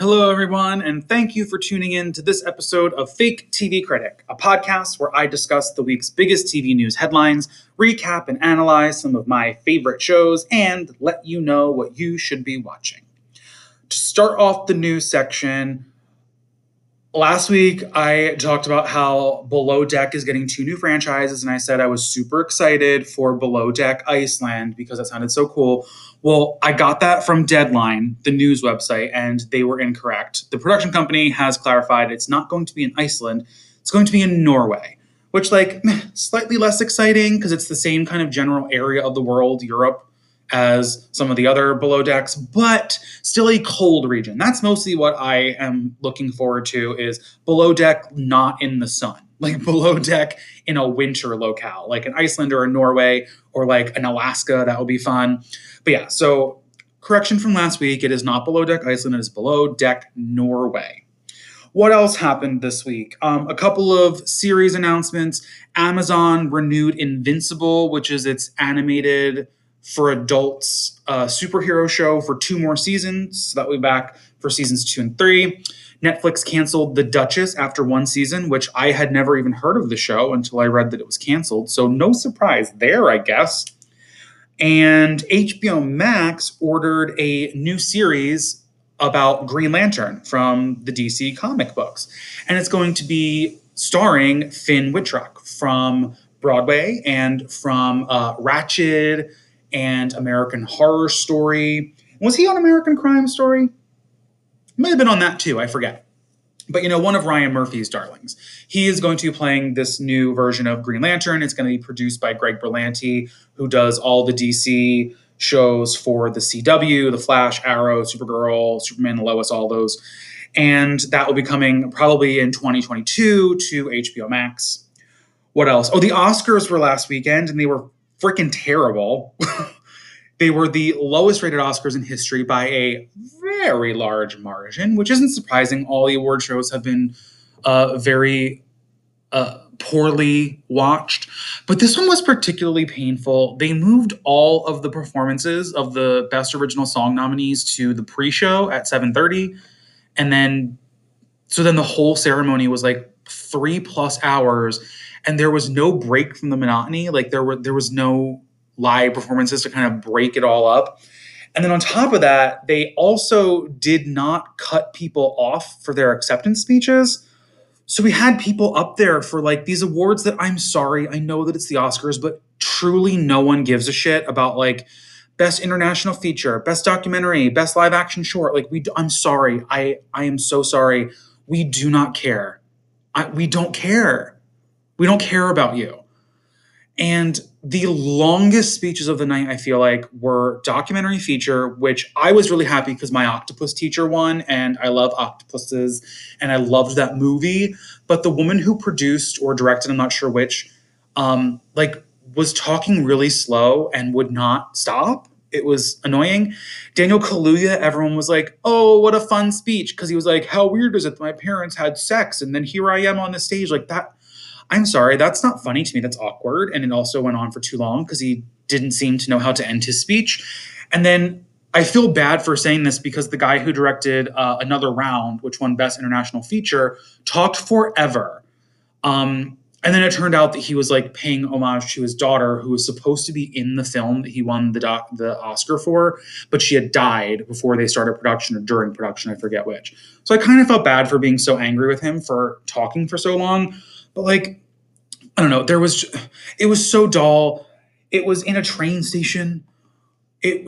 Hello, everyone, and thank you for tuning in to this episode of Fake TV Critic, a podcast where I discuss the week's biggest TV news headlines, recap and analyze some of my favorite shows, and let you know what you should be watching. To start off the news section, last week I talked about how Below Deck is getting two new franchises, and I said I was super excited for Below Deck Iceland because that sounded so cool. Well, I got that from Deadline, the news website, and they were incorrect. The production company has clarified it's not going to be in Iceland, it's going to be in Norway, which, like, slightly less exciting because it's the same kind of general area of the world, Europe, as some of the other below decks, but still a cold region. That's mostly what I am looking forward to is below deck not in the sun. Like below deck in a winter locale, like an Iceland or a Norway or like an Alaska, that would be fun. But yeah, so correction from last week, it is not below deck Iceland, it is below deck Norway. What else happened this week? Um, a couple of series announcements. Amazon renewed Invincible, which is its animated for adults uh, superhero show for two more seasons. So that will be back for seasons two and three. Netflix canceled The Duchess after one season, which I had never even heard of the show until I read that it was canceled. So no surprise there, I guess. And HBO Max ordered a new series about Green Lantern from the DC comic books. And it's going to be starring Finn Wittrock from Broadway and from uh, Ratched and American Horror Story. Was he on American Crime Story? May have been on that too, I forget. But you know, one of Ryan Murphy's darlings. He is going to be playing this new version of Green Lantern. It's going to be produced by Greg Berlanti, who does all the DC shows for the CW, The Flash, Arrow, Supergirl, Superman, Lois, all those. And that will be coming probably in 2022 to HBO Max. What else? Oh, the Oscars were last weekend and they were freaking terrible. they were the lowest rated Oscars in history by a very large margin, which isn't surprising. All the award shows have been uh, very uh, poorly watched, but this one was particularly painful. They moved all of the performances of the Best Original Song nominees to the pre-show at 7:30, and then so then the whole ceremony was like three plus hours and there was no break from the monotony. Like there were there was no live performances to kind of break it all up. And then on top of that, they also did not cut people off for their acceptance speeches. So we had people up there for like these awards that I'm sorry, I know that it's the Oscars, but truly no one gives a shit about like best international feature, best documentary, best live action short. Like we I'm sorry. I I am so sorry. We do not care. I, we don't care. We don't care about you. And the longest speeches of the night, I feel like, were documentary feature, which I was really happy because my octopus teacher won, and I love octopuses, and I loved that movie. But the woman who produced or directed, I'm not sure which, um, like was talking really slow and would not stop. It was annoying. Daniel Kaluuya, everyone was like, "Oh, what a fun speech!" Because he was like, "How weird is it that my parents had sex, and then here I am on the stage like that." I'm sorry, that's not funny to me. That's awkward. And it also went on for too long because he didn't seem to know how to end his speech. And then I feel bad for saying this because the guy who directed uh, Another Round, which won Best International Feature, talked forever. Um, and then it turned out that he was like paying homage to his daughter, who was supposed to be in the film that he won the doc- the Oscar for, but she had died before they started production or during production, I forget which. So I kind of felt bad for being so angry with him for talking for so long. But like, I don't know. There was, it was so dull. It was in a train station. It,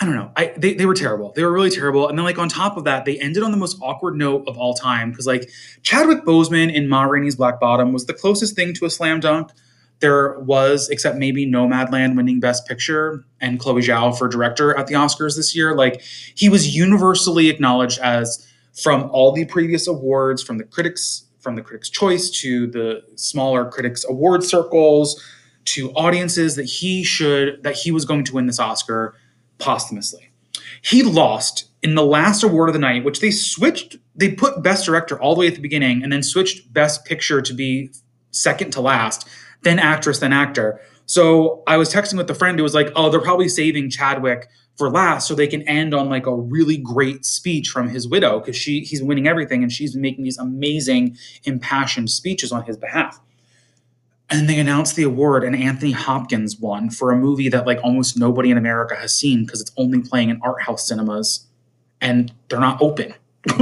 I don't know. I they, they were terrible. They were really terrible. And then like on top of that, they ended on the most awkward note of all time because like Chadwick Boseman in Ma Rainey's Black Bottom was the closest thing to a slam dunk there was, except maybe Nomadland winning Best Picture and Chloe Zhao for director at the Oscars this year. Like he was universally acknowledged as from all the previous awards, from the critics from the Critics' Choice to the smaller Critics' Award circles to audiences that he should that he was going to win this Oscar posthumously. He lost in the last award of the night, which they switched. They put Best Director all the way at the beginning, and then switched Best Picture to be second to last, then actress, then actor. So I was texting with a friend who was like, "Oh, they're probably saving Chadwick for last so they can end on like a really great speech from his widow because she he's winning everything and she's making these amazing impassioned speeches on his behalf. And they announced the award and anthony hopkins won for a movie that like almost nobody in america has seen because it's only playing in art house cinemas and they're not open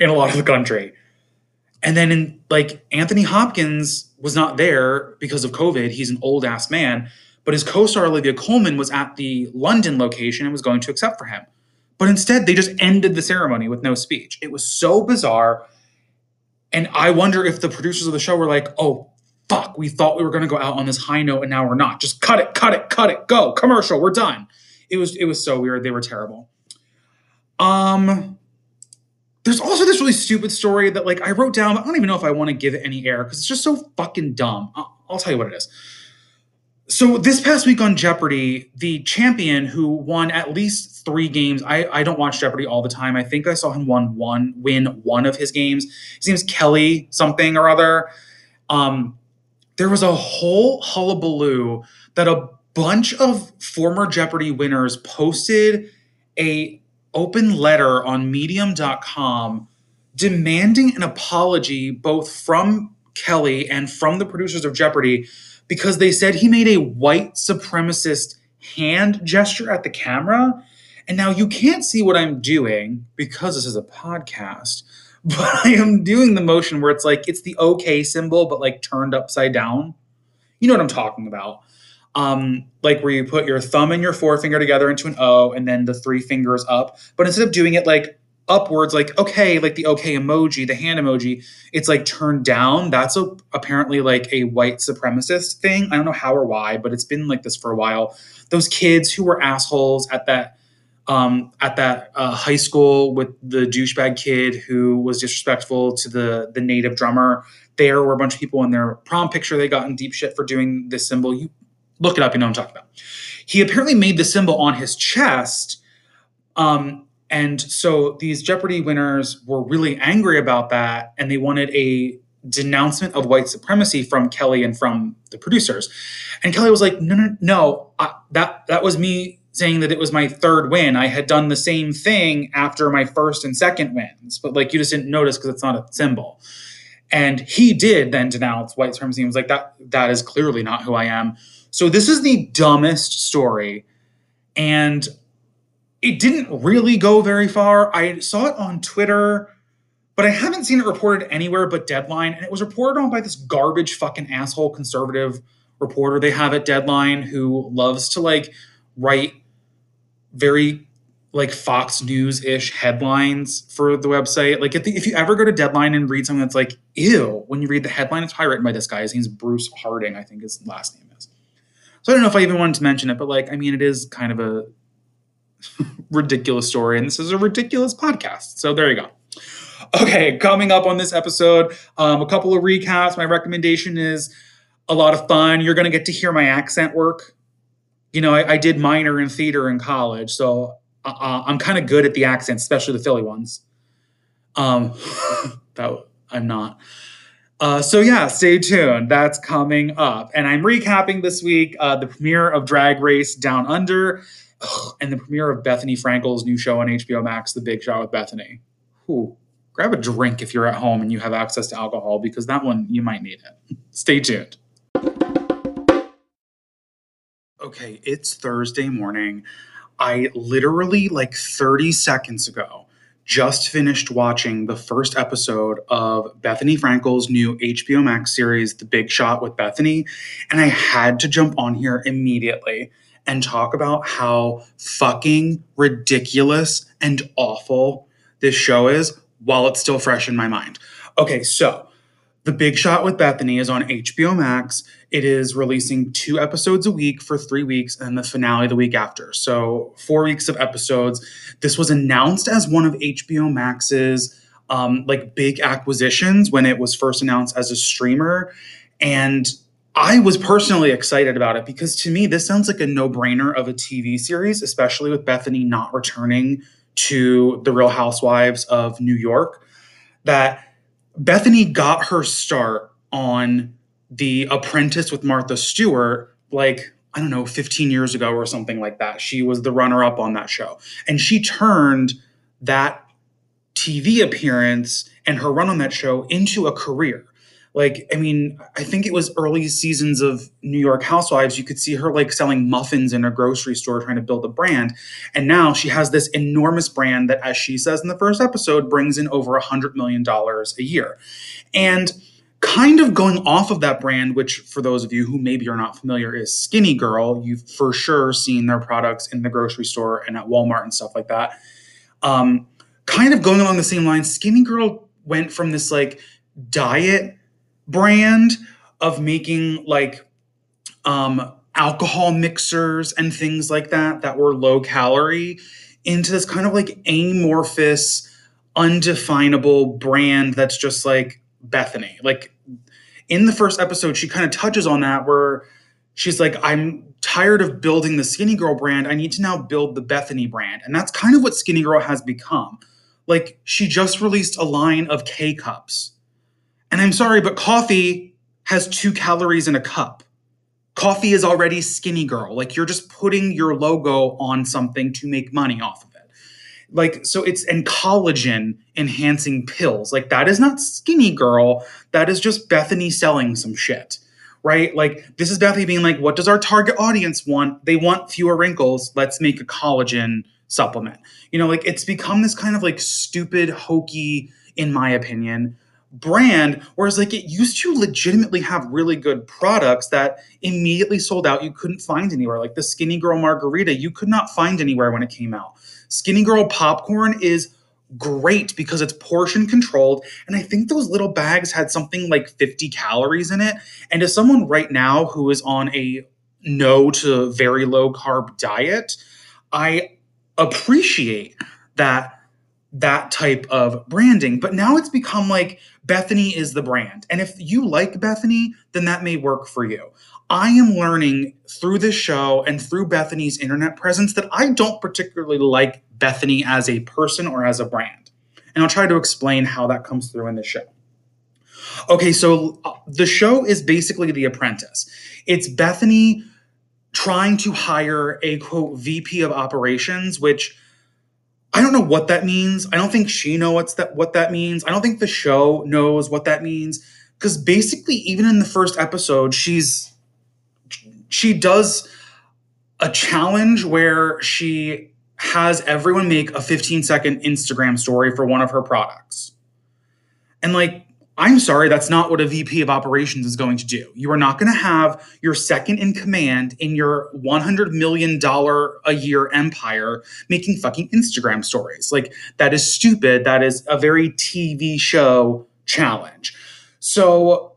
in a lot of the country and then in like anthony hopkins was not there because of covid he's an old ass man but his co-star Olivia Colman was at the London location and was going to accept for him. But instead, they just ended the ceremony with no speech. It was so bizarre. And I wonder if the producers of the show were like, oh, fuck, we thought we were going to go out on this high note and now we're not. Just cut it, cut it, cut it, go, commercial, we're done. It was it was so weird. They were terrible. Um there's also this really stupid story that like I wrote down. I don't even know if I want to give it any air because it's just so fucking dumb. I'll, I'll tell you what it is. So this past week on Jeopardy, the champion who won at least three games. I, I don't watch Jeopardy all the time. I think I saw him won one win one of his games. His name's Kelly something or other. Um, there was a whole hullabaloo that a bunch of former Jeopardy winners posted a open letter on medium.com demanding an apology both from Kelly and from the producers of Jeopardy because they said he made a white supremacist hand gesture at the camera. And now you can't see what I'm doing because this is a podcast, but I am doing the motion where it's like it's the OK symbol, but like turned upside down. You know what I'm talking about. Um, like where you put your thumb and your forefinger together into an O and then the three fingers up. But instead of doing it like upwards like okay like the okay emoji the hand emoji it's like turned down. That's a, apparently like a white supremacist thing. I don't know how or why but it's been like this for a while. Those kids who were assholes at that um, at that uh, high school with the douchebag kid who was disrespectful to the the native drummer there were a bunch of people in their prom picture they got in deep shit for doing this symbol. You look it up you know what i'm talking about he apparently made the symbol on his chest um, and so these Jeopardy winners were really angry about that, and they wanted a denouncement of white supremacy from Kelly and from the producers. And Kelly was like, "No, no, no, I, that that was me saying that it was my third win. I had done the same thing after my first and second wins, but like you just didn't notice because it's not a symbol." And he did then denounce white supremacy and was like, "That that is clearly not who I am." So this is the dumbest story, and it didn't really go very far. I saw it on Twitter, but I haven't seen it reported anywhere but Deadline. And it was reported on by this garbage fucking asshole conservative reporter they have at Deadline who loves to like write very like Fox News ish headlines for the website. Like if, the, if you ever go to Deadline and read something that's like, ew, when you read the headline, it's probably written by this guy. His name's Bruce Haring, I think his last name is. So I don't know if I even wanted to mention it, but like, I mean, it is kind of a ridiculous story, and this is a ridiculous podcast. So there you go. Okay, coming up on this episode, um, a couple of recaps. My recommendation is a lot of fun. You're going to get to hear my accent work. You know, I, I did minor in theater in college, so uh, uh I'm kind of good at the accents, especially the Philly ones. Um, that I'm not. Uh, so yeah, stay tuned. That's coming up, and I'm recapping this week uh, the premiere of Drag Race Down Under and the premiere of Bethenny Frankel's new show on HBO Max, The Big Shot with Bethenny. Grab a drink if you're at home and you have access to alcohol because that one you might need it. Stay tuned. Okay, it's Thursday morning. I literally, like 30 seconds ago, just finished watching the first episode of Bethenny Frankel's new HBO Max series, The Big Shot with Bethenny, and I had to jump on here immediately and talk about how fucking ridiculous and awful this show is while it's still fresh in my mind. Okay, so The Big Shot with Bethenny is on HBO Max. It is releasing two episodes a week for three weeks and the finale the week after. So, four weeks of episodes. This was announced as one of HBO Max's um, like big acquisitions when it was first announced as a streamer. And I was personally excited about it because to me, this sounds like a no brainer of a TV series, especially with Bethenny not returning to the Real Housewives of New York. That Bethenny got her start on The Apprentice with Martha Stewart, like, I don't know, 15 years ago or something like that. She was the runner up on that show. And she turned that TV appearance and her run on that show into a career. Like, I mean, I think it was early seasons of New York Housewives. You could see her like selling muffins in a grocery store trying to build a brand. And now she has this enormous brand that, as she says in the first episode, brings in over a $100 million a year. And kind of going off of that brand, which for those of you who maybe are not familiar is Skinny Girl, you've for sure seen their products in the grocery store and at Walmart and stuff like that. Um, kind of going along the same lines, Skinny Girl went from this like diet brand of making like um, alcohol mixers and things like that that were low calorie into this kind of like amorphous, undefinable brand that's just like Bethenny. Like in the first episode, she kind of touches on that where she's like, I'm tired of building the Skinny Girl brand. I need to now build the Bethenny brand. And that's kind of what Skinny Girl has become. Like she just released a line of K cups. And I'm sorry, but coffee has two calories in a cup. Coffee is already Skinny Girl. Like you're just putting your logo on something to make money off of it. Like, so it's and collagen enhancing pills. Like, that is not Skinny Girl. That is just Bethenny selling some shit right? Like this is Bethenny being like, what does our target audience want? They want fewer wrinkles. Let's make a collagen supplement. You know, like it's become this kind of like stupid, hokey, in my opinion, brand. Whereas like it used to legitimately have really good products that immediately sold out. You couldn't find anywhere. Like the Skinny Girl Margarita, you could not find anywhere when it came out. Skinny Girl popcorn is great because it's portion controlled. And I think those little bags had something like 50 calories in it. And as someone right now who is on a no to very low carb diet, I appreciate that that type of branding. But now it's become like Bethenny is the brand. And if you like Bethenny, then that may work for you. I am learning through this show and through Bethenny's internet presence that I don't particularly like Bethenny as a person or as a brand. And I'll try to explain how that comes through in the show. Okay, so uh, the show is basically The Apprentice. It's Bethenny trying to hire a quote VP of operations, which I don't know what that means. I don't think she knows that what that means. I don't think the show knows what that means because basically even in the first episode she's she does a challenge where she has everyone make a 15 second Instagram story for one of her products. And like, I'm sorry, that's not what a VP of operations is going to do. You are not going to have your second in command in your $100 million a year empire making fucking Instagram stories. Like, that is stupid. That is a very TV show challenge. So,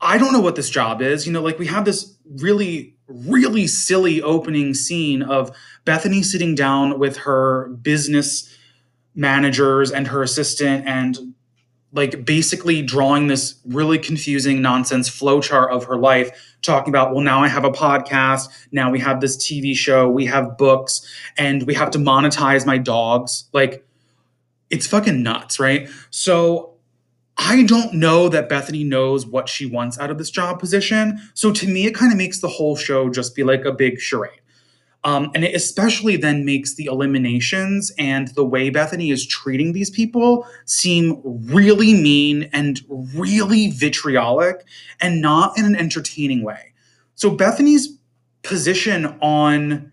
I don't know what this job is. You know, like, we have this really, really silly opening scene of Bethenny sitting down with her business managers and her assistant and like basically drawing this really confusing nonsense flowchart of her life talking about well now i have a podcast now we have this tv show we have books and we have to monetize my dogs like it's fucking nuts right so I don't know that Bethenny knows what she wants out of this job position. So to me, it kind of makes the whole show just be like a big charade. Um, and it especially then makes the eliminations and the way Bethenny is treating these people seem really mean and really vitriolic and not in an entertaining way. So Bethenny's position on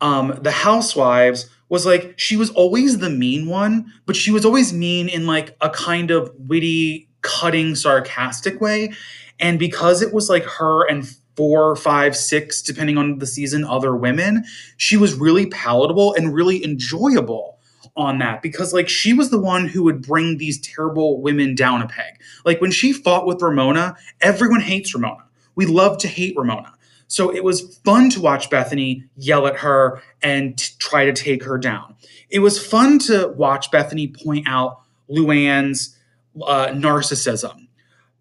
um, the housewives was like she was always the mean one, but she was always mean in like a kind of witty, cutting, sarcastic way. And because it was like her and four, five, six, depending on the season, other women, she was really palatable and really enjoyable on that because like she was the one who would bring these terrible women down a peg. Like when she fought with Ramona, everyone hates Ramona. We love to hate Ramona. So it was fun to watch Bethenny yell at her and t- try to take her down. It was fun to watch Bethenny point out Luann's uh, narcissism.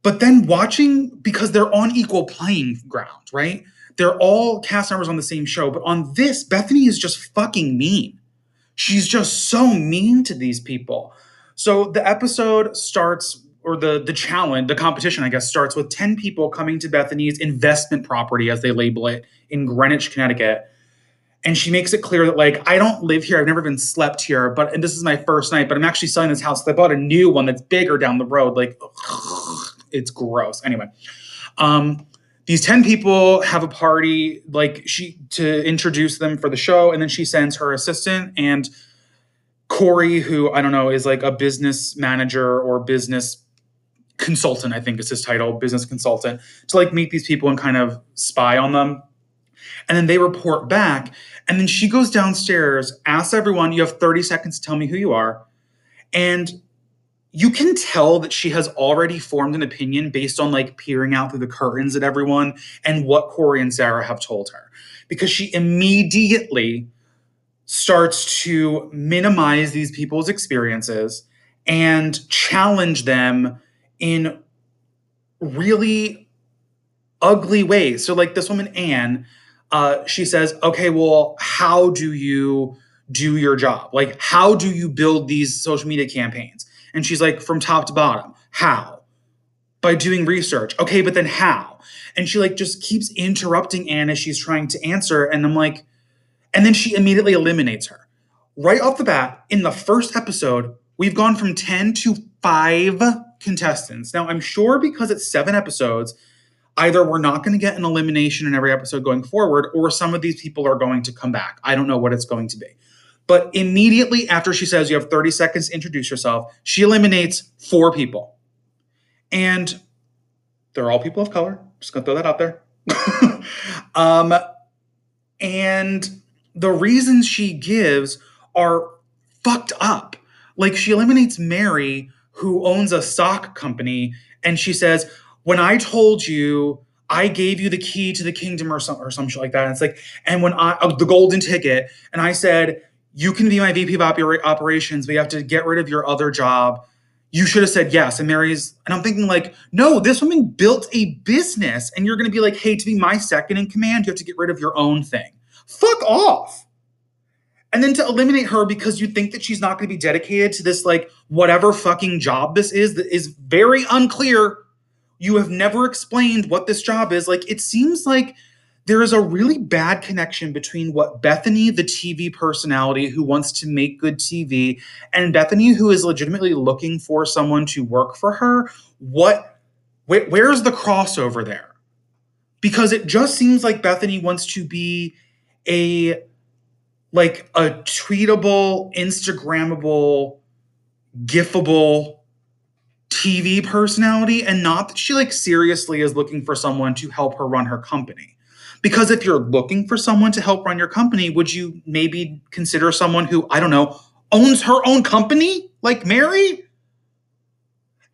But then watching, because they're on equal playing ground, right? They're all cast members on the same show. But on this, Bethenny is just fucking mean. She's just so mean to these people. So the episode starts or the the challenge, the competition, I guess, starts with 10 people coming to Bethenny's investment property, as they label it, in Greenwich, Connecticut. And she makes it clear that, like, I don't live here. I've never even slept here, but and this is my first night, but I'm actually selling this house. I bought a new one that's bigger down the road. Like, ugh, it's gross. Anyway. Um, these 10 people have a party like she to introduce them for the show and then she sends her assistant and corey who i don't know is like a business manager or business consultant i think is his title business consultant to like meet these people and kind of spy on them and then they report back and then she goes downstairs asks everyone you have 30 seconds to tell me who you are and you can tell that she has already formed an opinion based on like peering out through the curtains at everyone and what Corey and Sarah have told her. Because she immediately starts to minimize these people's experiences and challenge them in really ugly ways. So, like this woman, Anne, uh, she says, okay, well, how do you do your job? Like, how do you build these social media campaigns? And she's like, from top to bottom. How? By doing research. Okay, but then how? And she like just keeps interrupting Anne as she's trying to answer. And I'm like, and then she immediately eliminates her. Right off the bat, in the first episode, we've gone from 10 to five contestants. Now, I'm sure because it's seven episodes, either we're not going to get an elimination in every episode going forward, or some of these people are going to come back. I don't know what it's going to be. But immediately after she says you have 30 seconds to introduce yourself, she eliminates four people. And they're all people of color. Just gonna throw that out there. um, and the reasons she gives are fucked up. Like she eliminates Mary, who owns a sock company, and she says, When I told you I gave you the key to the kingdom or some or some shit like that. And it's like, and when I uh, the golden ticket, and I said, you can be my VP of operations, but you have to get rid of your other job. You should have said yes. And Mary's, and I'm thinking, like, no, this woman built a business, and you're going to be like, hey, to be my second in command, you have to get rid of your own thing. Fuck off. And then to eliminate her because you think that she's not going to be dedicated to this, like, whatever fucking job this is that is very unclear. You have never explained what this job is. Like, it seems like there is a really bad connection between what Bethenny, the TV personality who wants to make good TV, and Bethenny, who is legitimately looking for someone to work for her. What, wh- where's the crossover there? Because it just seems like Bethenny wants to be a like a tweetable, Instagrammable, gifable TV personality, and not that she like seriously is looking for someone to help her run her company. Because if you're looking for someone to help run your company, would you maybe consider someone who, I don't know, owns her own company, like Mary?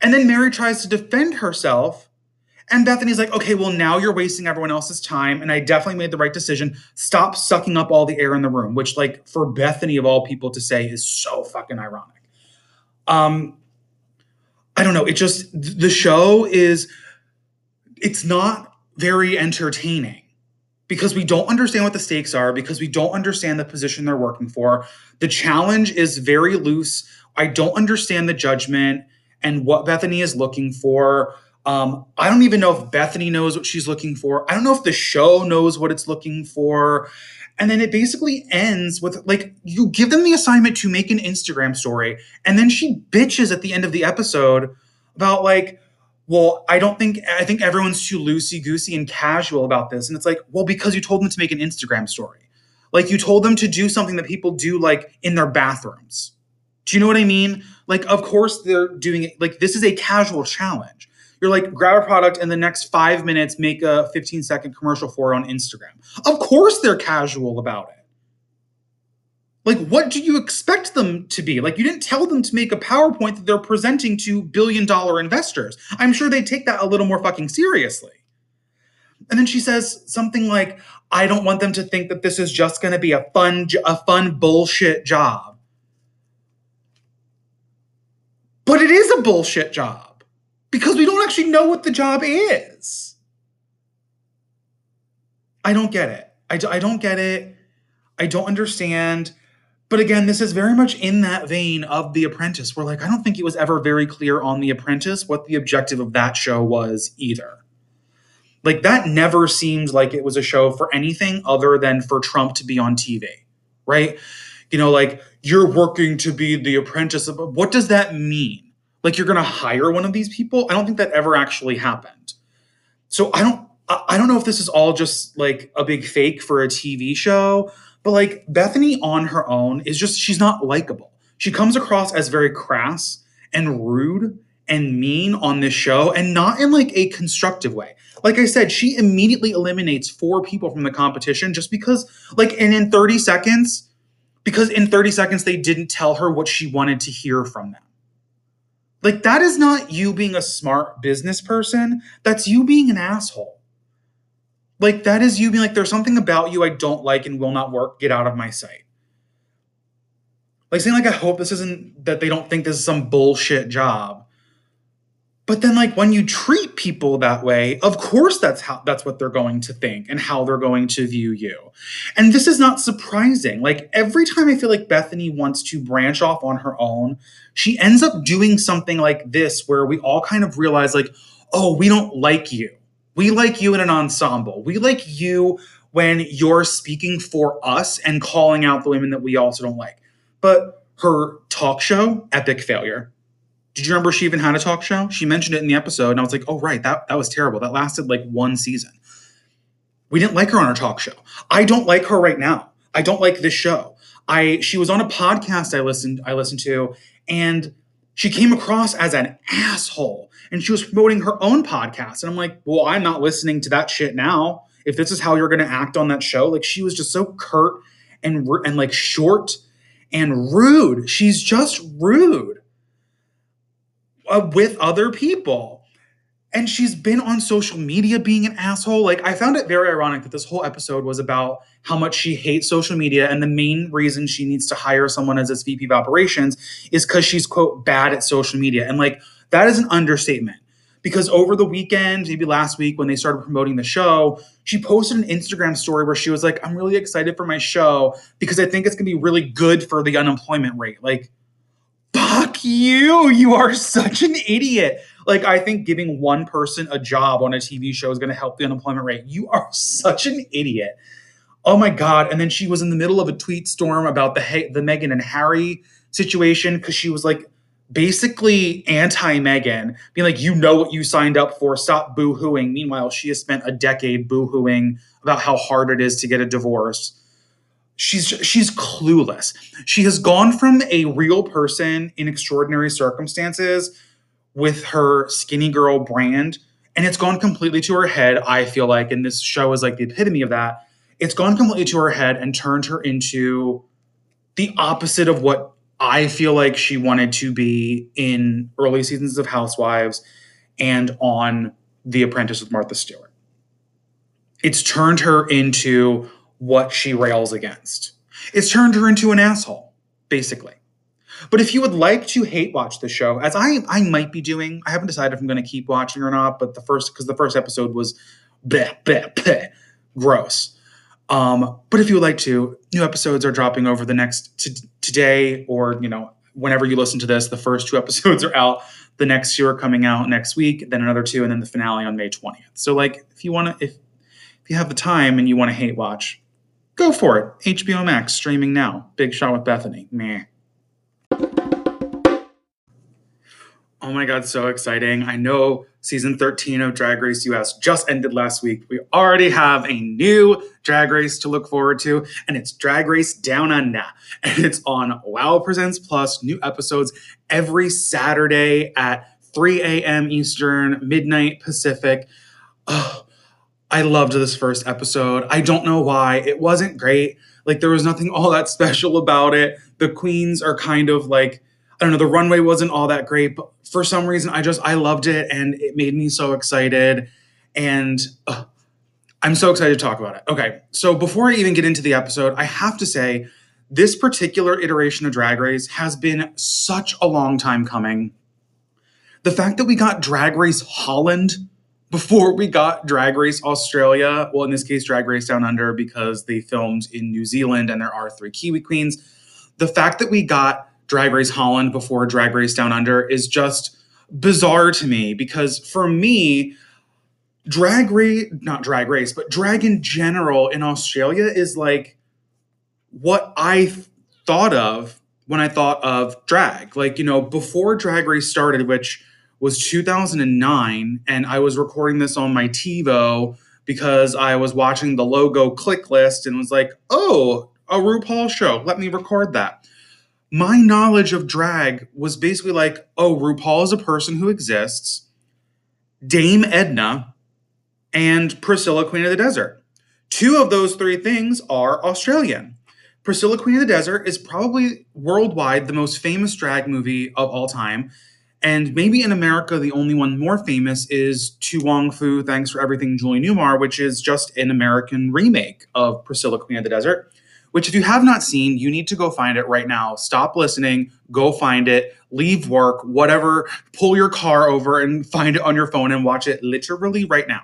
And then Mary tries to defend herself. And Bethenny's like, okay, well, now you're wasting everyone else's time. And I definitely made the right decision. Stop sucking up all the air in the room, which, like, for Bethenny of all people to say is so fucking ironic. Um, I don't know. It just, the show is, it's not very entertaining because we don't understand what the stakes are, because we don't understand the position they're working for. The challenge is very loose. I don't understand the judgment and what Bethenny is looking for. Um, I don't even know if Bethenny knows what she's looking for. I don't know if the show knows what it's looking for. And then it basically ends with like you give them the assignment to make an Instagram story, and then she bitches at the end of the episode about like, well, I don't think I think everyone's too loosey goosey and casual about this. And it's like, well, because you told them to make an Instagram story. Like you told them to do something that people do like in their bathrooms. Do you know what I mean? Like, of course they're doing it. Like, this is a casual challenge. You're like, grab a product and the next five minutes make a 15 second commercial for it on Instagram. Of course they're casual about it. Like, what do you expect them to be? Like, you didn't tell them to make a PowerPoint that they're presenting to billion dollar investors. I'm sure they take that a little more fucking seriously. And then she says something like, I don't want them to think that this is just going to be a fun, a fun bullshit job. But it is a bullshit job because we don't actually know what the job is. I don't get it. I, I don't get it. I don't understand But again, this is very much in that vein of The Apprentice, where like I don't think it was ever very clear on The Apprentice what the objective of that show was either. Like that never seemed like it was a show for anything other than for Trump to be on TV, right? You know, like you're working to be the apprentice what does that mean? Like you're going to hire one of these people? I don't think that ever actually happened. So I don't I don't know if this is all just like a big fake for a TV show, but like Bethenny on her own is just she's not likable. She comes across as very crass and rude and mean on this show and not in like a constructive way. Like I said, she immediately eliminates four people from the competition just because like and in 30 seconds because in 30 seconds they didn't tell her what she wanted to hear from them. Like that is not you being a smart business person, that's you being an asshole. Like that is you being like there's something about you I don't like and will not work, get out of my sight. Like saying like I hope this isn't that they don't think this is some bullshit job. But then like when you treat people that way of course that's how that's what they're going to think and how they're going to view you. And this is not surprising. Like every time i feel like Bethenny wants to branch off on her own she ends up doing something like this where we all kind of realize like oh we don't like you we like you in an ensemble we like you when you're speaking for us and calling out the women that we also don't like but her talk show epic failure did you remember she even had a talk show? She mentioned it in the episode, and I was like, oh, right, that, that was terrible. That lasted like one season. We didn't like her on her talk show. I don't like her right now. I don't like this show. I she was on a podcast I listened I listened to, and she came across as an asshole. And she was promoting her own podcast. And I'm like, well, I'm not listening to that shit now. If this is how you're gonna act on that show, like she was just so curt and and like short and rude. She's just rude uh, with other people. And she's been on social media being an asshole. Like, I found it very ironic that this whole episode was about how much she hates social media. And the main reason she needs to hire someone as this VP of operations is because she's, quote, bad at social media. And like, that is an understatement because over the weekend, maybe last week when they started promoting the show, she posted an Instagram story where she was like, I'm really excited for my show because I think it's gonna be really good for the unemployment rate. Like, fuck you. You are such an idiot. Like, I think giving one person a job on a TV show is going to help the unemployment rate. You are such an idiot. Oh my God. And then she was in the middle of a tweet storm about the, the Meghan and Harry situation because she was like basically anti Meghan, being like, you know what you signed up for, stop boo hooing. Meanwhile, she has spent a decade boo hooing about how hard it is to get a divorce she's she's clueless. She has gone from a real person in extraordinary circumstances with her skinny girl brand and it's gone completely to her head, I feel like and this show is like the epitome of that. It's gone completely to her head and turned her into the opposite of what I feel like she wanted to be in early seasons of Housewives and on The Apprentice with Martha Stewart. It's turned her into what she rails against. It's turned her into an asshole, basically. But if you would like to hate watch the show, as I I might be doing, I haven't decided if I'm going to keep watching or not. But the first because the first episode was bleh, bleh, bleh, gross. Um, but if you would like to, new episodes are dropping over the next t- today or you know whenever you listen to this. The first two episodes are out. The next two are coming out next week. Then another two, and then the finale on May 20th. So like, if you want to, if if you have the time and you want to hate watch, Go for it. HBO Max streaming now. Big Shot with Bethenny. Meh. Oh my God, so exciting. I know season 13 of Drag Race US just ended last week. We already have a new Drag Race to look forward to, and it's Drag Race Down Under. And it's on Wow Presents Plus, new episodes every Saturday at 3 a.m. Eastern, midnight Pacific. Oh, I loved this first episode. I don't know why. It wasn't great. Like there was nothing all that special about it. The queens are kind of like I don't know, the runway wasn't all that great, but for some reason I just I loved it and it made me so excited and uh, I'm so excited to talk about it. Okay, so before I even get into the episode, I have to say this particular iteration of Drag Race has been such a long time coming. The fact that we got Drag Race Holland before we got Drag Race Australia, well, in this case, Drag Race Down Under, because they filmed in New Zealand and there are three Kiwi queens. the fact that we got Drag Race Holland before Drag Race Down Under is just bizarre to me because for me, drag race, not drag race, but drag in general in Australia is like what I th- thought of when I thought of drag. Like, you know, before Drag Race started, which was 2009, and I was recording this on my TiVo because I was watching the logo click list and was like, oh, a RuPaul show. Let me record that. My knowledge of drag was basically like, oh, RuPaul is a person who exists, Dame Edna, and Priscilla, Queen of the Desert. Two of those three things are Australian. Priscilla, Queen of the Desert is probably worldwide the most famous drag movie of all time. And maybe in America, the only one more famous is To Wong Foo, Thanks for Everything, Julie Newmar, which is just an American remake of Priscilla, Queen of the Desert. Which, if you have not seen, you need to go find it right now. Stop listening, go find it, leave work, whatever, pull your car over and find it on your phone and watch it literally right now.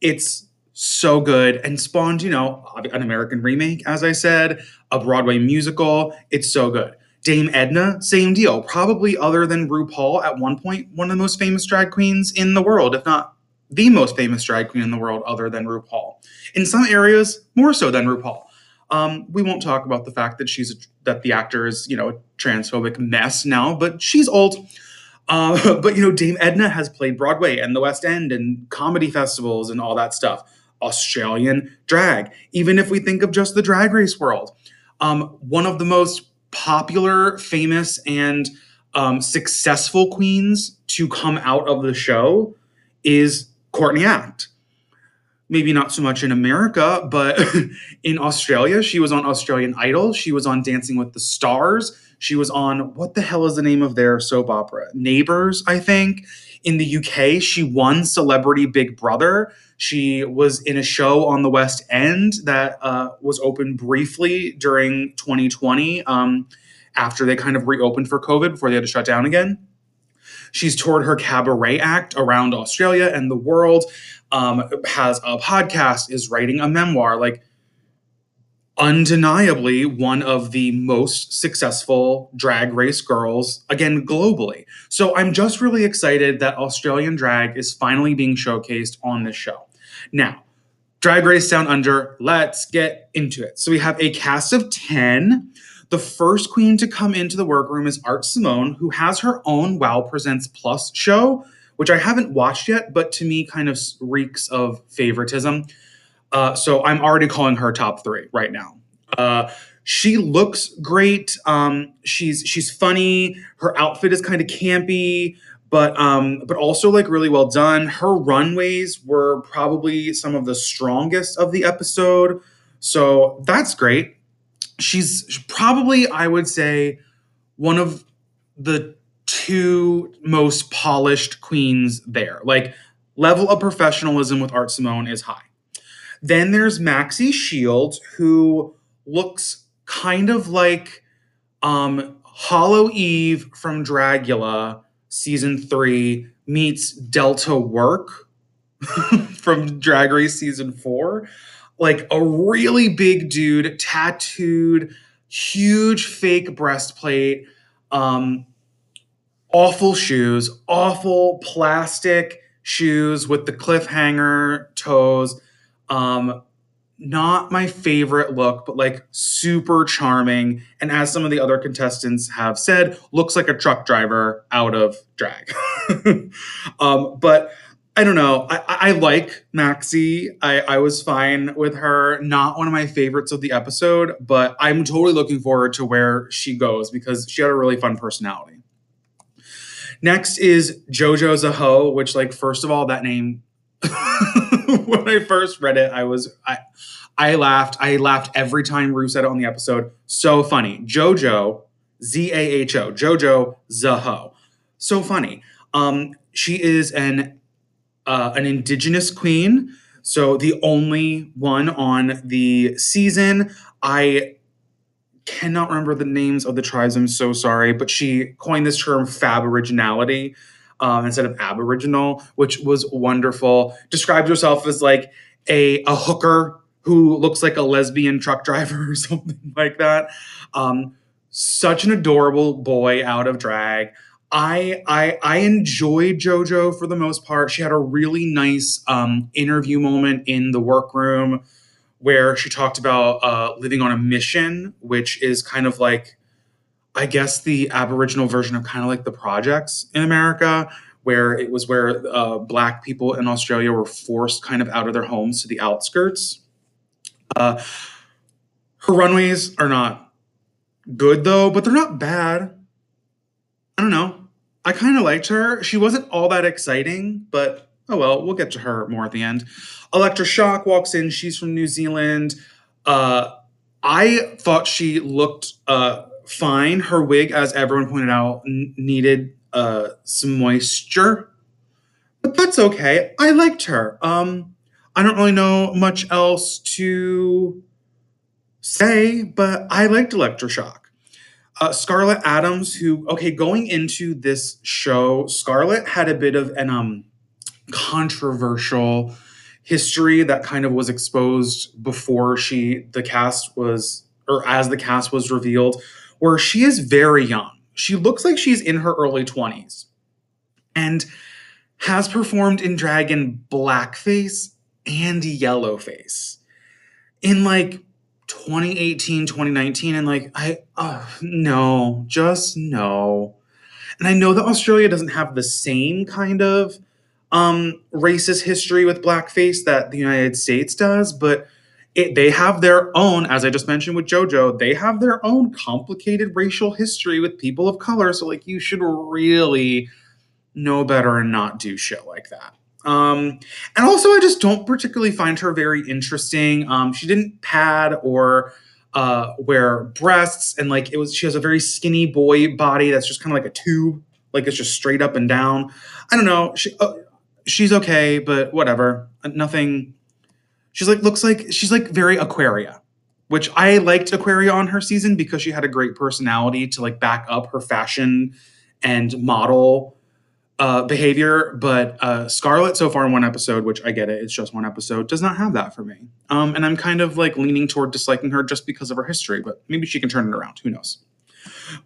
It's so good and spawned, you know, an American remake, as I said, a Broadway musical. It's so good. Dame Edna, same deal. Probably other than RuPaul, at one point, one of the most famous drag queens in the world, if not the most famous drag queen in the world, other than RuPaul. In some areas, more so than RuPaul. Um, we won't talk about the fact that she's a, that the actor is, you know, a transphobic mess now, but she's old. Uh, but you know, Dame Edna has played Broadway and the West End and comedy festivals and all that stuff. Australian drag, even if we think of just the drag race world. Um, one of the most popular, famous, and um, successful queens to come out of the show is Courtney Act. Maybe not so much in America, but in Australia, she was on Australian Idol. She was on Dancing with the Stars. She was on what the hell is the name of their soap opera? Neighbours, I think. In the UK, she won Celebrity Big Brother. She was in a show on the West End that uh, was open briefly during 2020 um, after they kind of reopened for COVID before they had to shut down again. She's toured her cabaret act around Australia and the world, um, has a podcast, is writing a memoir. Like, undeniably one of the most successful drag race girls, again, globally. So I'm just really excited that Australian drag is finally being showcased on this show. Now, Drag Race Down Under, let's get into it. So we have a cast of 10. The first queen to come into the workroom is Art Simone, who has her own Wow Presents Plus show, which I haven't watched yet, but to me kind of reeks of favoritism. Uh, so I'm already calling her top three right now. Uh, she looks great. Um, she's she's funny. Her outfit is kind of campy but um, but also like really well done. Her runways were probably some of the strongest of the episode, so that's great. She's probably, I would say, one of the two most polished queens there. Like level of professionalism with Art Simone is high. Then there's Maxi Shields, who looks kind of like um, Hollow Eve from Dragula season three meets Delta Work from Drag Race season four. Like a really big dude, tattooed, huge fake breastplate, um, awful shoes, awful plastic shoes with the cliffhanger toes. Um, not my favorite look, but like super charming. And as some of the other contestants have said, looks like a truck driver out of drag. um, but I don't know. I, I like Maxi. I, I was fine with her. Not one of my favorites of the episode, but I'm totally looking forward to where she goes because she had a really fun personality. Next is JoJo Zaho, which, like, first of all, that name when I first read it, I was I I laughed. I laughed every time Ru said it on the episode. So funny. Jojo, Z A H O, Jojo Zaho. So funny. Um, she is an uh, an indigenous queen, so the only one on the season. I cannot remember the names of the tribes. I'm so sorry, but she coined this term "fab originality." um, instead of Aboriginal, which was wonderful. Described herself as like a, a hooker who looks like a lesbian truck driver or something like that. Um, such an adorable boy out of drag. I I I enjoyed JoJo for the most part. She had a really nice um, interview moment in the workroom where she talked about uh, living on a mission, which is kind of like, I guess, the Aboriginal version of kind of like the projects in America, where it was where uh, Black people in Australia were forced kind of out of their homes to the outskirts. Uh, her runways are not good though, but they're not bad. I don't know. I kind of liked her. She wasn't all that exciting, but oh well, we'll get to her more at the end. Elektra Shock walks in. She's from New Zealand. Uh, I thought she looked uh, fine. Her wig, as everyone pointed out, n- needed uh, some moisture, but that's okay. I liked her. Um, I don't really know much else to say, but I liked Elektra Shock. Uh, Scarlett Adams, who okay, going into this show, Scarlett had a bit of an um controversial history that kind of was exposed before she the cast was or as the cast was revealed, where she is very young. She looks like she's in her early 20s and has performed in drag in blackface and yellowface in like 2018, 2019, and like I oh no, just no. And I know that Australia doesn't have the same kind of um racist history with blackface that the United States does, but it, they have their own, as I just mentioned with JoJo, they have their own complicated racial history with people of color. So, like, you should really know better and not do shit like that. Um, and also, I just don't particularly find her very interesting. Um, she didn't pad or uh, wear breasts, and like it was, she has a very skinny boy body that's just kind of like a tube, like it's just straight up and down. I don't know. She, uh, she's okay, but whatever. Nothing. She's like looks like she's like very Aquaria, which I liked Aquaria on her season because she had a great personality to like back up her fashion and model uh, behavior, but uh, Scarlett so far in one episode, which I get it, it's just one episode, does not have that for me. Um, and I'm kind of like leaning toward disliking her just because of her history, but maybe she can turn it around. Who knows?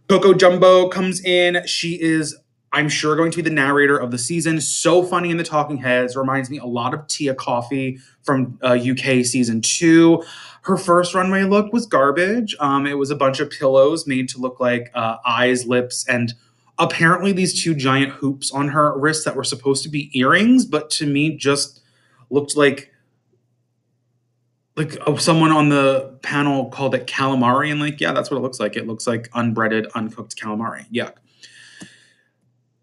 Coco Jumbo comes in. She is, I'm sure, going to be the narrator of the season. So funny in the talking heads. Reminds me a lot of Tia Kofi from uh, UK season two. Her first runway look was garbage. Um, it was a bunch of pillows made to look like uh, eyes, lips, and apparently these two giant hoops on her wrists that were supposed to be earrings, but to me just looked like like oh, someone on the panel called it calamari and like yeah that's what it looks like it looks like unbreaded uncooked calamari yuck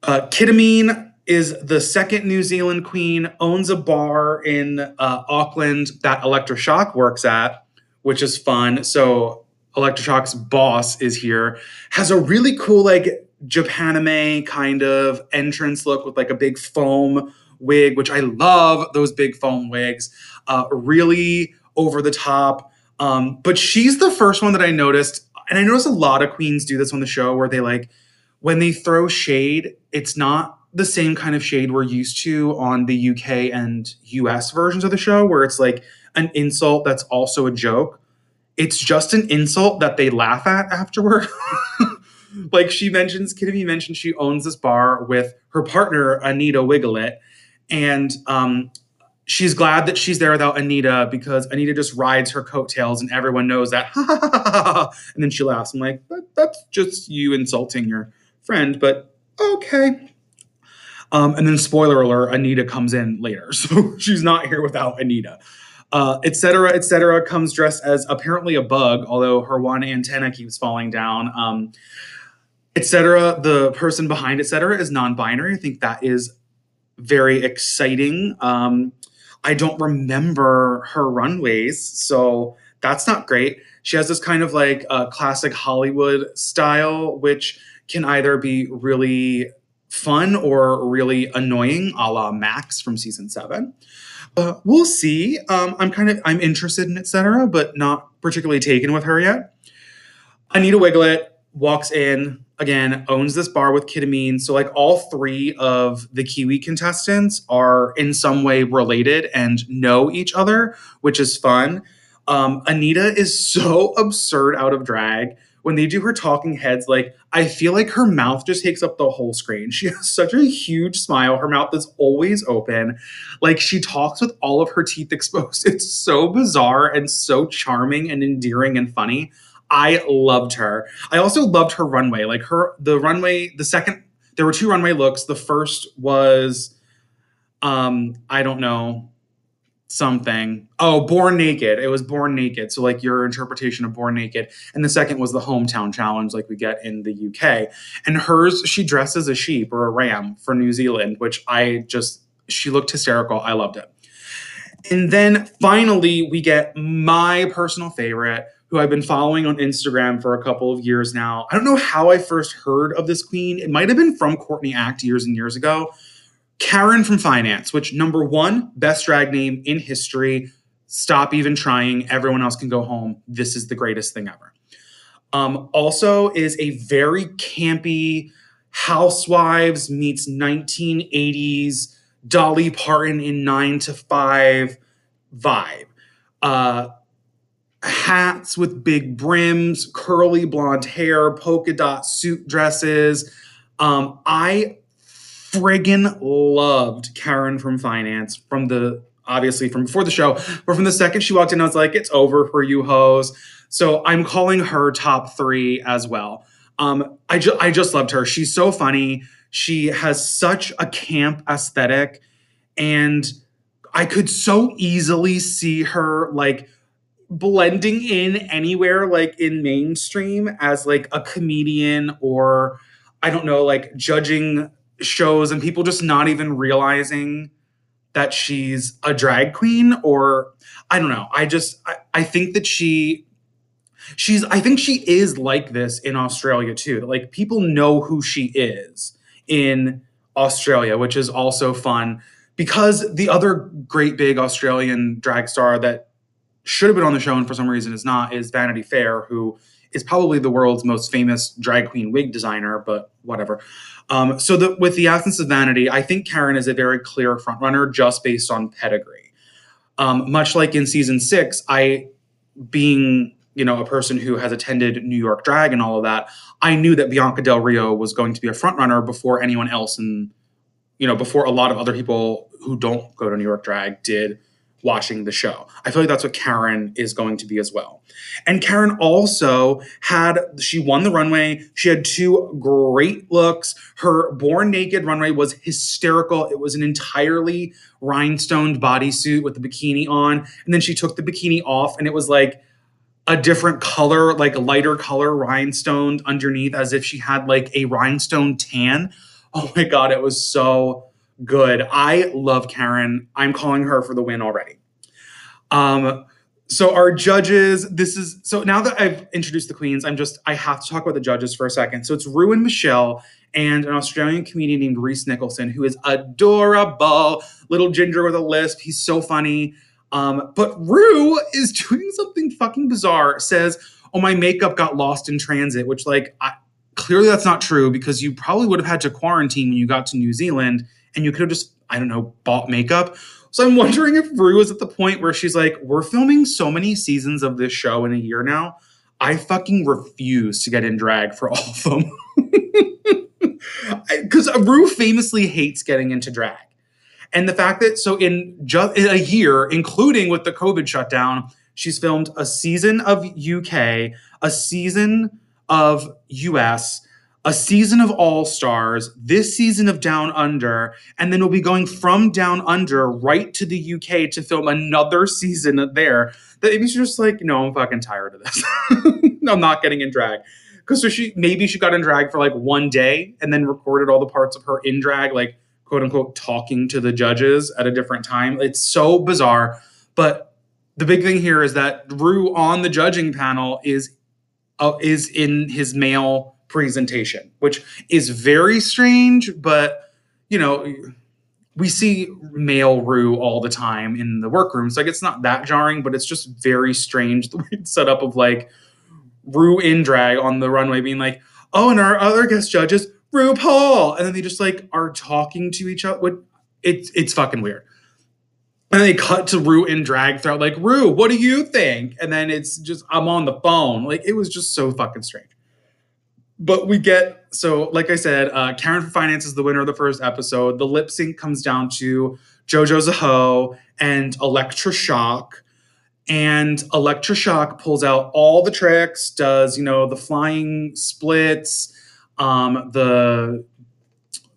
uh, is the second New Zealand queen, owns a bar in uh, Auckland that Elektra Shock works at, which is fun. So Elektra Shock's boss is here, has a really cool like Japanime kind of entrance look with like a big foam wig, which I love those big foam wigs. Uh, really over the top. Um, but she's the first one that I noticed, and I noticed a lot of queens do this on the show where they like when they throw shade, it's not the same kind of shade we're used to on the UK and US versions of the show, where it's like an insult that's also a joke. It's just an insult that they laugh at afterward. like she mentions, Kitty mentioned she owns this bar with her partner Anita Wiglet, and um, she's glad that she's there without Anita because Anita just rides her coattails, and everyone knows that. and then she laughs. I'm like, that, that's just you insulting your friend, but okay. Um, and then, spoiler alert, Anita comes in later, so she's not here without Anita. Uh, etc. etc. comes dressed as apparently a bug, although her one antenna keeps falling down. Um, etc. The person behind etc. is non-binary. I think that is very exciting. Um, I don't remember her runways, so that's not great. She has this kind of like uh, classic Hollywood style, which can either be really fun or really annoying, a la Max from season seven. Uh, we'll see. Um, I'm kind of I'm interested in etc., but not particularly taken with her yet. Anita Wiglet walks in again, owns this bar with Kita Mean. So like all three of the Kiwi contestants are in some way related and know each other, which is fun. Um, Anita is so absurd out of drag when they do her talking heads, like I feel like her mouth just takes up the whole screen. She has such a huge smile. Her mouth is always open. Like she talks with all of her teeth exposed. It's so bizarre and so charming and endearing and funny. I loved her. I also loved her runway. Like her the runway, the second there were two runway looks. The first was um I don't know something. Oh, Born Naked. It was Born Naked. So like your interpretation of Born Naked. And the second was the hometown challenge like we get in the UK. And hers she dresses a sheep or a ram for New Zealand, which I just she looked hysterical. I loved it. And then finally we get my personal favorite who I've been following on Instagram for a couple of years now. I don't know how I first heard of this queen. It might have been from Courtney Act years and years ago. Karen from Finance, which number one, best drag name in history. Stop even trying. Everyone else can go home. This is the greatest thing ever. Um, also, is a very campy Housewives meets 1980s Dolly Parton in Nine to Five vibe. Uh, hats with big brims, curly blonde hair, polka dot suit dresses. Um, I friggin' loved Karen from finance from the obviously from before the show, but from the second she walked in, I was like, it's over for you hoes. So I'm calling her top three as well. Um, I just I just loved her. She's so funny. She has such a camp aesthetic, and I could so easily see her like blending in anywhere like in mainstream as like a comedian or I don't know, like judging shows and people just not even realizing that she's a drag queen or I don't know. I just I, I think that she she's I think she is like this in Australia too. Like people know who she is in Australia, which is also fun because the other great big Australian drag star that should have been on the show and for some reason is not is Vanity Fair, who is probably the world's most famous drag queen wig designer, but whatever. Um, so the, with the absence of Vanity, I think Karen is a very clear frontrunner just based on pedigree. Um, much like in season six, I, being you know a person who has attended New York Drag and all of that, I knew that Bianca Del Rio was going to be a frontrunner before anyone else, and you know before a lot of other people who don't go to New York Drag did watching the show. I feel like that's what Karen is going to be as well. And Karen also had, she won the runway. She had two great looks. Her Born Naked runway was hysterical. It was an entirely rhinestoned bodysuit with the bikini on. And then she took the bikini off and it was like, a different color, like a lighter color rhinestoned underneath, as if she had like a rhinestone tan. Oh my God, it was so good. I love Karen. I'm calling her for the win already. Um, so our judges, this is so now that I've introduced the queens, I'm just I have to talk about the judges for a second. So it's Ru and Michelle and an Australian comedian named Rhys Nicholson, who is adorable, little ginger with a lisp. He's so funny. Um, but Ru is doing something fucking bizarre. Says, "Oh, my makeup got lost in transit," which like I, clearly that's not true because you probably would have had to quarantine when you got to New Zealand and you could have just, I don't know, bought makeup. So I'm wondering if Ru is at the point where she's like, we're filming so many seasons of this show in a year now. I fucking refuse to get in drag for all of them. Because Ru famously hates getting into drag. And the fact that, so in just in a year, including with the COVID shutdown, she's filmed a season of UK, a season of US, a season of All Stars, this season of Down Under, and then we'll be going from Down Under right to the UK to film another season there. That maybe she's just like, no, I'm fucking tired of this. I'm not getting in drag. Because so she maybe she got in drag for like one day and then recorded all the parts of her in drag, like quote unquote talking to the judges at a different time. It's so bizarre. But the big thing here is that Ru on the judging panel is uh, is in his male presentation, which is very strange, but you know, we see male Ru all the time in the workrooms. Like it's not that jarring, but it's just very strange the way it's set up of like Ru in drag on the runway being like, oh, and our other guest judges, RuPaul. And then they just like are talking to each other. It's it's fucking weird. and they cut to Ru in drag throughout, like, Ru, what do you think? And then it's just, I'm on the phone. Like, it was just so fucking strange. But we get, so like I said, uh, Karen from Finance is the winner of the first episode. The lip sync comes down to JoJo Zaho and Elektra Shock. And Elektra Shock pulls out all the tricks, does, you know, the flying splits, um, the,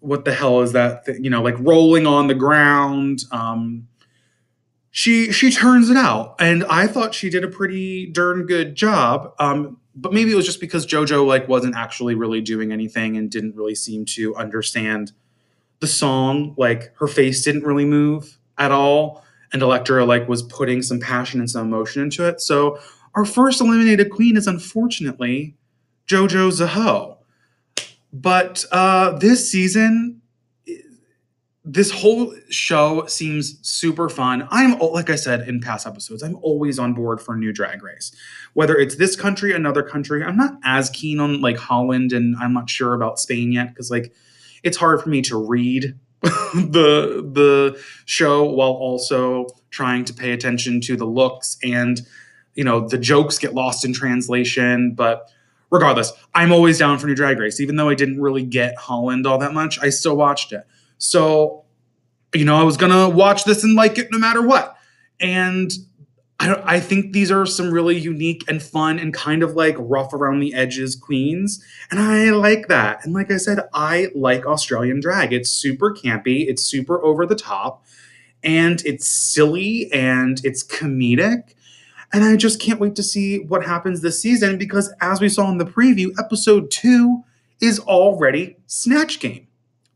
what the hell is that? Th- you know, like rolling on the ground. Um, she she turns it out and i thought she did a pretty darn good job um, but maybe it was just because jojo like wasn't actually really doing anything and didn't really seem to understand the song. Like her face didn't really move at all and elektra like was putting some passion and some emotion into it. So our first eliminated queen is unfortunately jojo zaho but uh, this season this whole show seems super fun. I'm like I said in past episodes, I'm always on board for a new drag race. Whether it's this country, another country, I'm not as keen on like Holland and I'm not sure about Spain yet because like it's hard for me to read the the show while also trying to pay attention to the looks and you know the jokes get lost in translation, but regardless, I'm always down for new drag race even though I didn't really get Holland all that much. I still watched it. So, you know, I was gonna watch this and like it no matter what. And I, I think these are some really unique and fun and kind of like rough around the edges queens. And I like that. And like I said, I like Australian drag. It's super campy, it's super over the top, and it's silly and it's comedic. And I just can't wait to see what happens this season because, as we saw in the preview, episode two is already Snatch Game.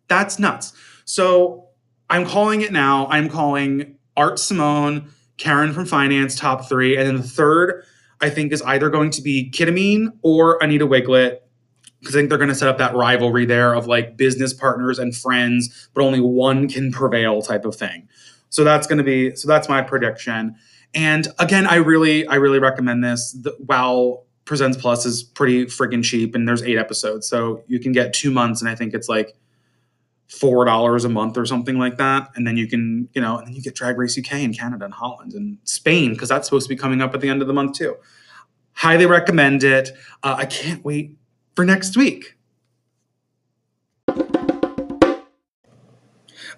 That's nuts. So I'm calling it now. I'm calling Art Simone, Karen from Finance, top three. And then the third, I think, is either going to be Kita or Anita Wiglet. Because I think they're going to set up that rivalry there of like business partners and friends, but only one can prevail type of thing. So that's going to be, so that's my prediction. And again, I really, I really recommend this. The, WoW Presents Plus is pretty freaking cheap and there's eight episodes. So you can get two months and I think it's like four dollars a month or something like that, and then you can you know and then you get Drag Race UK in Canada and Holland and Spain because that's supposed to be coming up at the end of the month too. Highly recommend it. Uh, I can't wait for next week.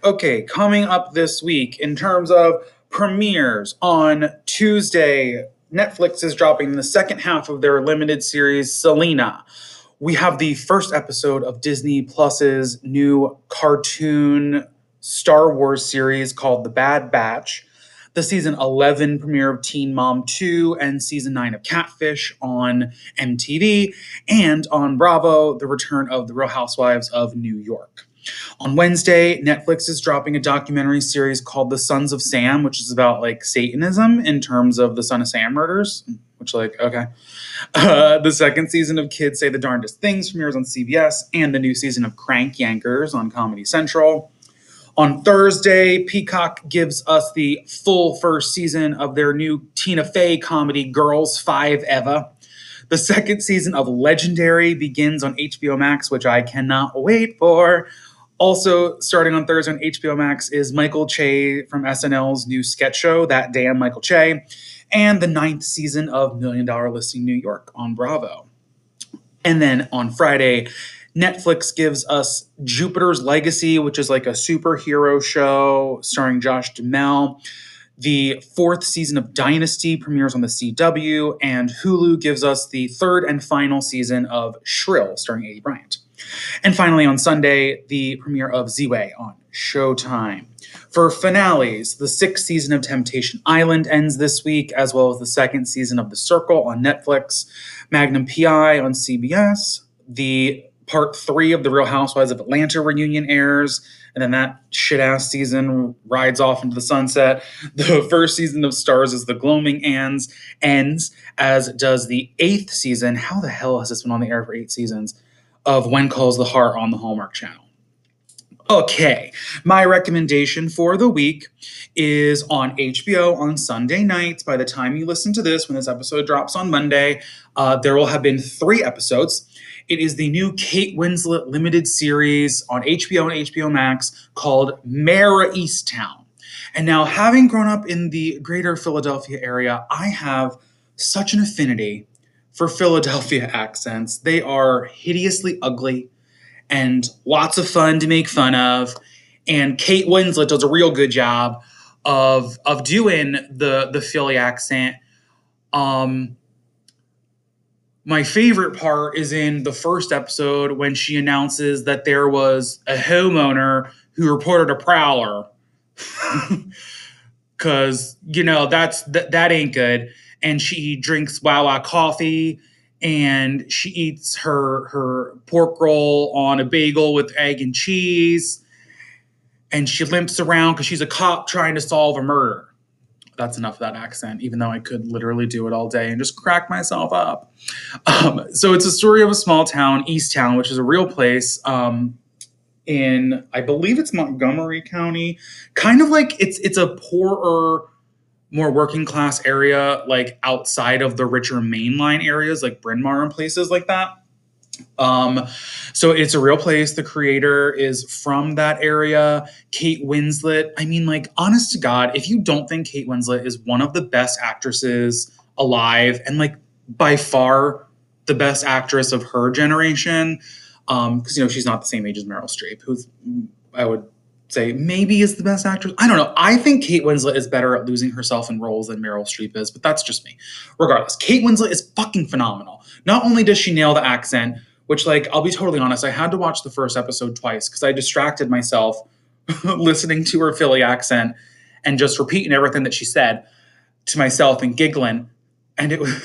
Okay, coming up this week in terms of premieres on Tuesday, Netflix is dropping the second half of their limited series Selena we have the first episode of Disney Plus's new cartoon Star Wars series called The Bad Batch, the season 11 premiere of Teen Mom 2, and season 9 of Catfish on MTV, and on Bravo, the return of The Real Housewives of New York. On Wednesday, Netflix is dropping a documentary series called The Sons of Sam, which is about like Satanism in terms of the Son of Sam murders, which like okay. Uh, the second season of Kids Say the Darndest Things premieres on CBS, and the new season of Crank Yankers on Comedy Central. On Thursday, Peacock gives us the full first season of their new Tina Fey comedy, Girls Five Eva. The second season of Legendary begins on HBO Max, which I cannot wait for. Also, starting on Thursday on HBO Max is Michael Che from SNL's new sketch show, That Damn Michael Che and the ninth season of Million Dollar Listing New York on Bravo. And then on Friday, Netflix gives us Jupiter's Legacy, which is like a superhero show starring Josh Duhamel. The fourth season of Dynasty premieres on the CW, and Hulu gives us the third and final season of Shrill, starring Aidy Bryant. And finally, on Sunday, the premiere of Ziwe on Showtime. For finales, the sixth season of Temptation Island ends this week, as well as the second season of The Circle on Netflix, Magnum PI on CBS, the part three of The Real Housewives of Atlanta reunion airs, and then that shit ass season rides off into the sunset. The first season of Starz's The Gloaming ends, ends, as does the eighth season. How the hell has this been on the air for eight seasons? Of When Calls the Heart on the Hallmark Channel. Okay, my recommendation for the week is on HBO on Sunday nights. By the time you listen to this, when this episode drops on Monday, uh, there will have been three episodes. It is the new Kate Winslet limited series on HBO and HBO Max called Mare Easttown. And now, having grown up in the greater Philadelphia area, I have such an affinity for Philadelphia accents. They are hideously ugly and lots of fun to make fun of. And Kate Winslet does a real good job of of doing the the Philly accent. Um, my favorite part is in the first episode when she announces that there was a homeowner who reported a prowler. Cause you know that's that, that ain't good. And she drinks Wawa coffee and she eats her her pork roll on a bagel with egg and cheese. And she limps around because she's a cop trying to solve a murder that's enough of that accent, even though I could literally do it all day and just crack myself up. Um, so it's a story of a small town, East Town, which is a real place um, in, I believe it's Montgomery County. Kind of like it's it's a poorer, more working class area, like outside of the richer mainline areas, like Bryn Mawr and places like that. Um, so it's a real place. The creator is from that area. Kate Winslet. I mean, like, honest to God, if you don't think Kate Winslet is one of the best actresses alive and like by far the best actress of her generation, because um, you know she's not the same age as Meryl Streep, who's I would say maybe is the best actress. I don't know. I think Kate Winslet is better at losing herself in roles than Meryl Streep is, but that's just me. Regardless, Kate Winslet is fucking phenomenal. Not only does she nail the accent, which like I'll be totally honest, I had to watch the first episode twice because I distracted myself listening to her Philly accent and just repeating everything that she said to myself and giggling. And it was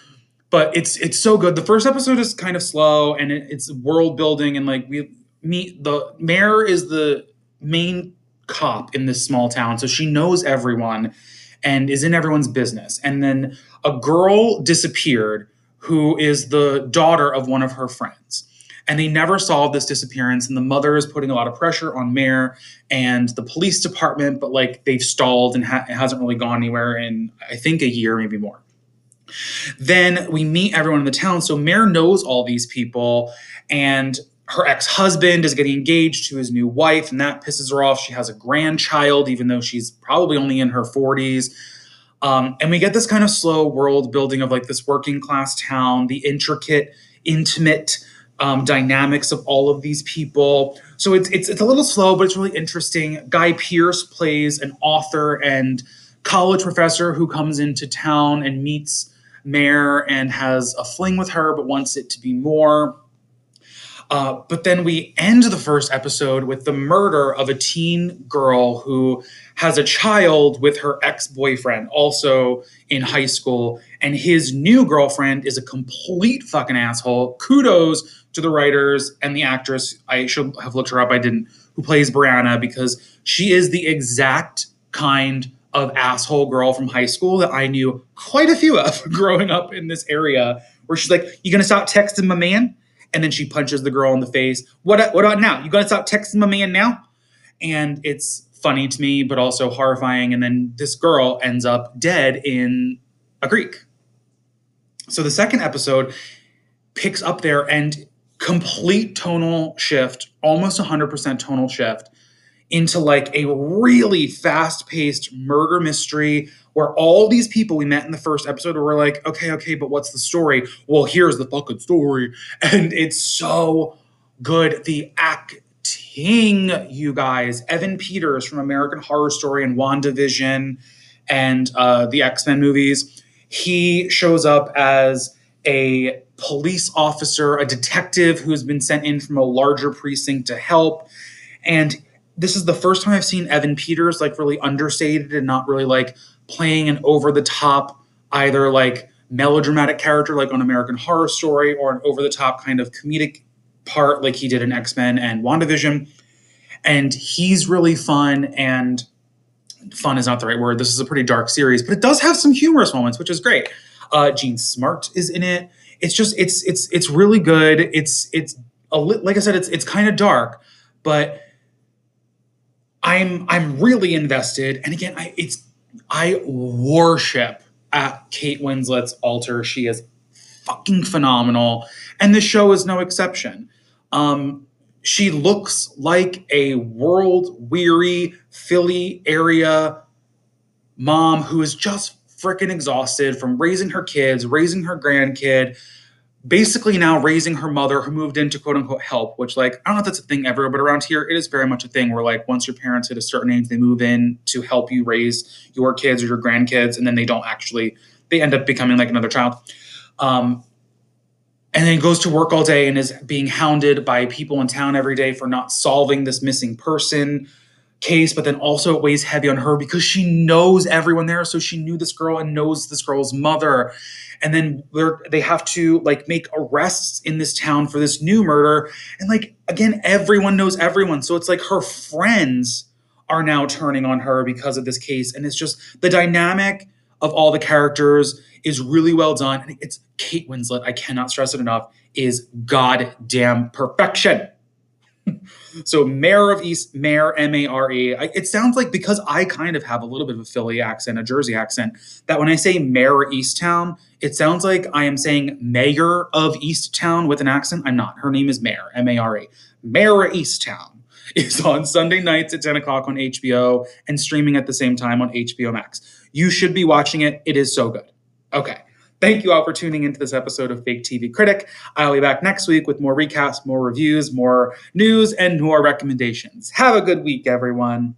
but it's it's so good. The first episode is kind of slow and it, it's world building and like we meet the mayor is the main cop in this small town, so she knows everyone and is in everyone's business. And then a girl disappeared who is the daughter of one of her friends. And they never solved this disappearance. And the mother is putting a lot of pressure on Mare and the police department, but like they've stalled and ha- it hasn't really gone anywhere in, I think, a year, maybe more. Then we meet everyone in the town. So Mare knows all these people, and her ex husband is getting engaged to his new wife, and that pisses her off. She has a grandchild, even though she's probably only in her 40s. Um, and we get this kind of slow world building of like this working class town, the intricate, intimate um, dynamics of all of these people. So it's, it's it's a little slow, but it's really interesting. Guy Pearce plays an author and college professor who comes into town and meets Mare and has a fling with her, but wants it to be more. Uh, but then we end the first episode with the murder of a teen girl who has a child with her ex boyfriend, also in high school. And his new girlfriend is a complete fucking asshole. Kudos to the writers and the actress. I should have looked her up. I didn't. Who plays Brianna because she is the exact kind of asshole girl from high school that I knew quite a few of growing up in this area. Where she's like, "You gonna stop texting my man?" And then she punches the girl in the face. What what about now? You gotta stop texting my man now? And it's funny to me, but also horrifying. And then this girl ends up dead in a creek. So the second episode picks up there and complete tonal shift, almost 100% tonal shift into like a really fast paced murder mystery where all these people we met in the first episode were like, okay, okay, but what's the story? Well, here's the fucking story. And it's so good. The acting, you guys. Evan Peters from American Horror Story and WandaVision and uh, the X Men movies. He shows up as a police officer, a detective who's been sent in from a larger precinct to help. And this is the first time I've seen Evan Peters like really understated and not really like playing an over the top either like melodramatic character like on American Horror Story or an over the top kind of comedic part like he did in X-Men and WandaVision. And he's really fun and fun is not the right word. This is a pretty dark series, but it does have some humorous moments, which is great. Uh, Jean Smart is in it. It's just it's it's it's really good. It's it's a li- like I said, it's it's kind of dark, but I'm I'm really invested. And again, I it's I worship at Kate Winslet's altar. She is fucking phenomenal, and this show is no exception. Um, she looks like a world weary Philly area mom who is just freaking exhausted from raising her kids, raising her grandkid, basically now raising her mother who moved into quote unquote help, which like I don't know if that's a thing ever, but around here it is very much a thing where like once your parents hit a certain age, they move in to help you raise your kids or your grandkids, and then they don't actually they end up becoming like another child. Um, and then goes to work all day and is being hounded by people in town every day for not solving this missing person case, but then also it weighs heavy on her because she knows everyone there. So she knew this girl and knows this girl's mother. And then they have to like make arrests in this town for this new murder. And like, again, everyone knows everyone. So it's like her friends are now turning on her because of this case. And it's just the dynamic of all the characters is really well done. And it's Kate Winslet, I cannot stress it enough, is goddamn perfection. so mayor of East, mayor M-A-R-E. It sounds like because I kind of have a little bit of a Philly accent, a Jersey accent, that when I say Mare Easttown, it sounds like I am saying Mayor of Easttown with an accent. I'm not. Her name is Mare, M-A-R-E. Mare Easttown is on Sunday nights at 10 o'clock on HBO and streaming at the same time on HBO Max. You should be watching it. It is so good. Okay. Thank you all for tuning into this episode of Fake TV Critic. I'll be back next week with more recaps, more reviews, more news, and more recommendations. Have a good week, everyone.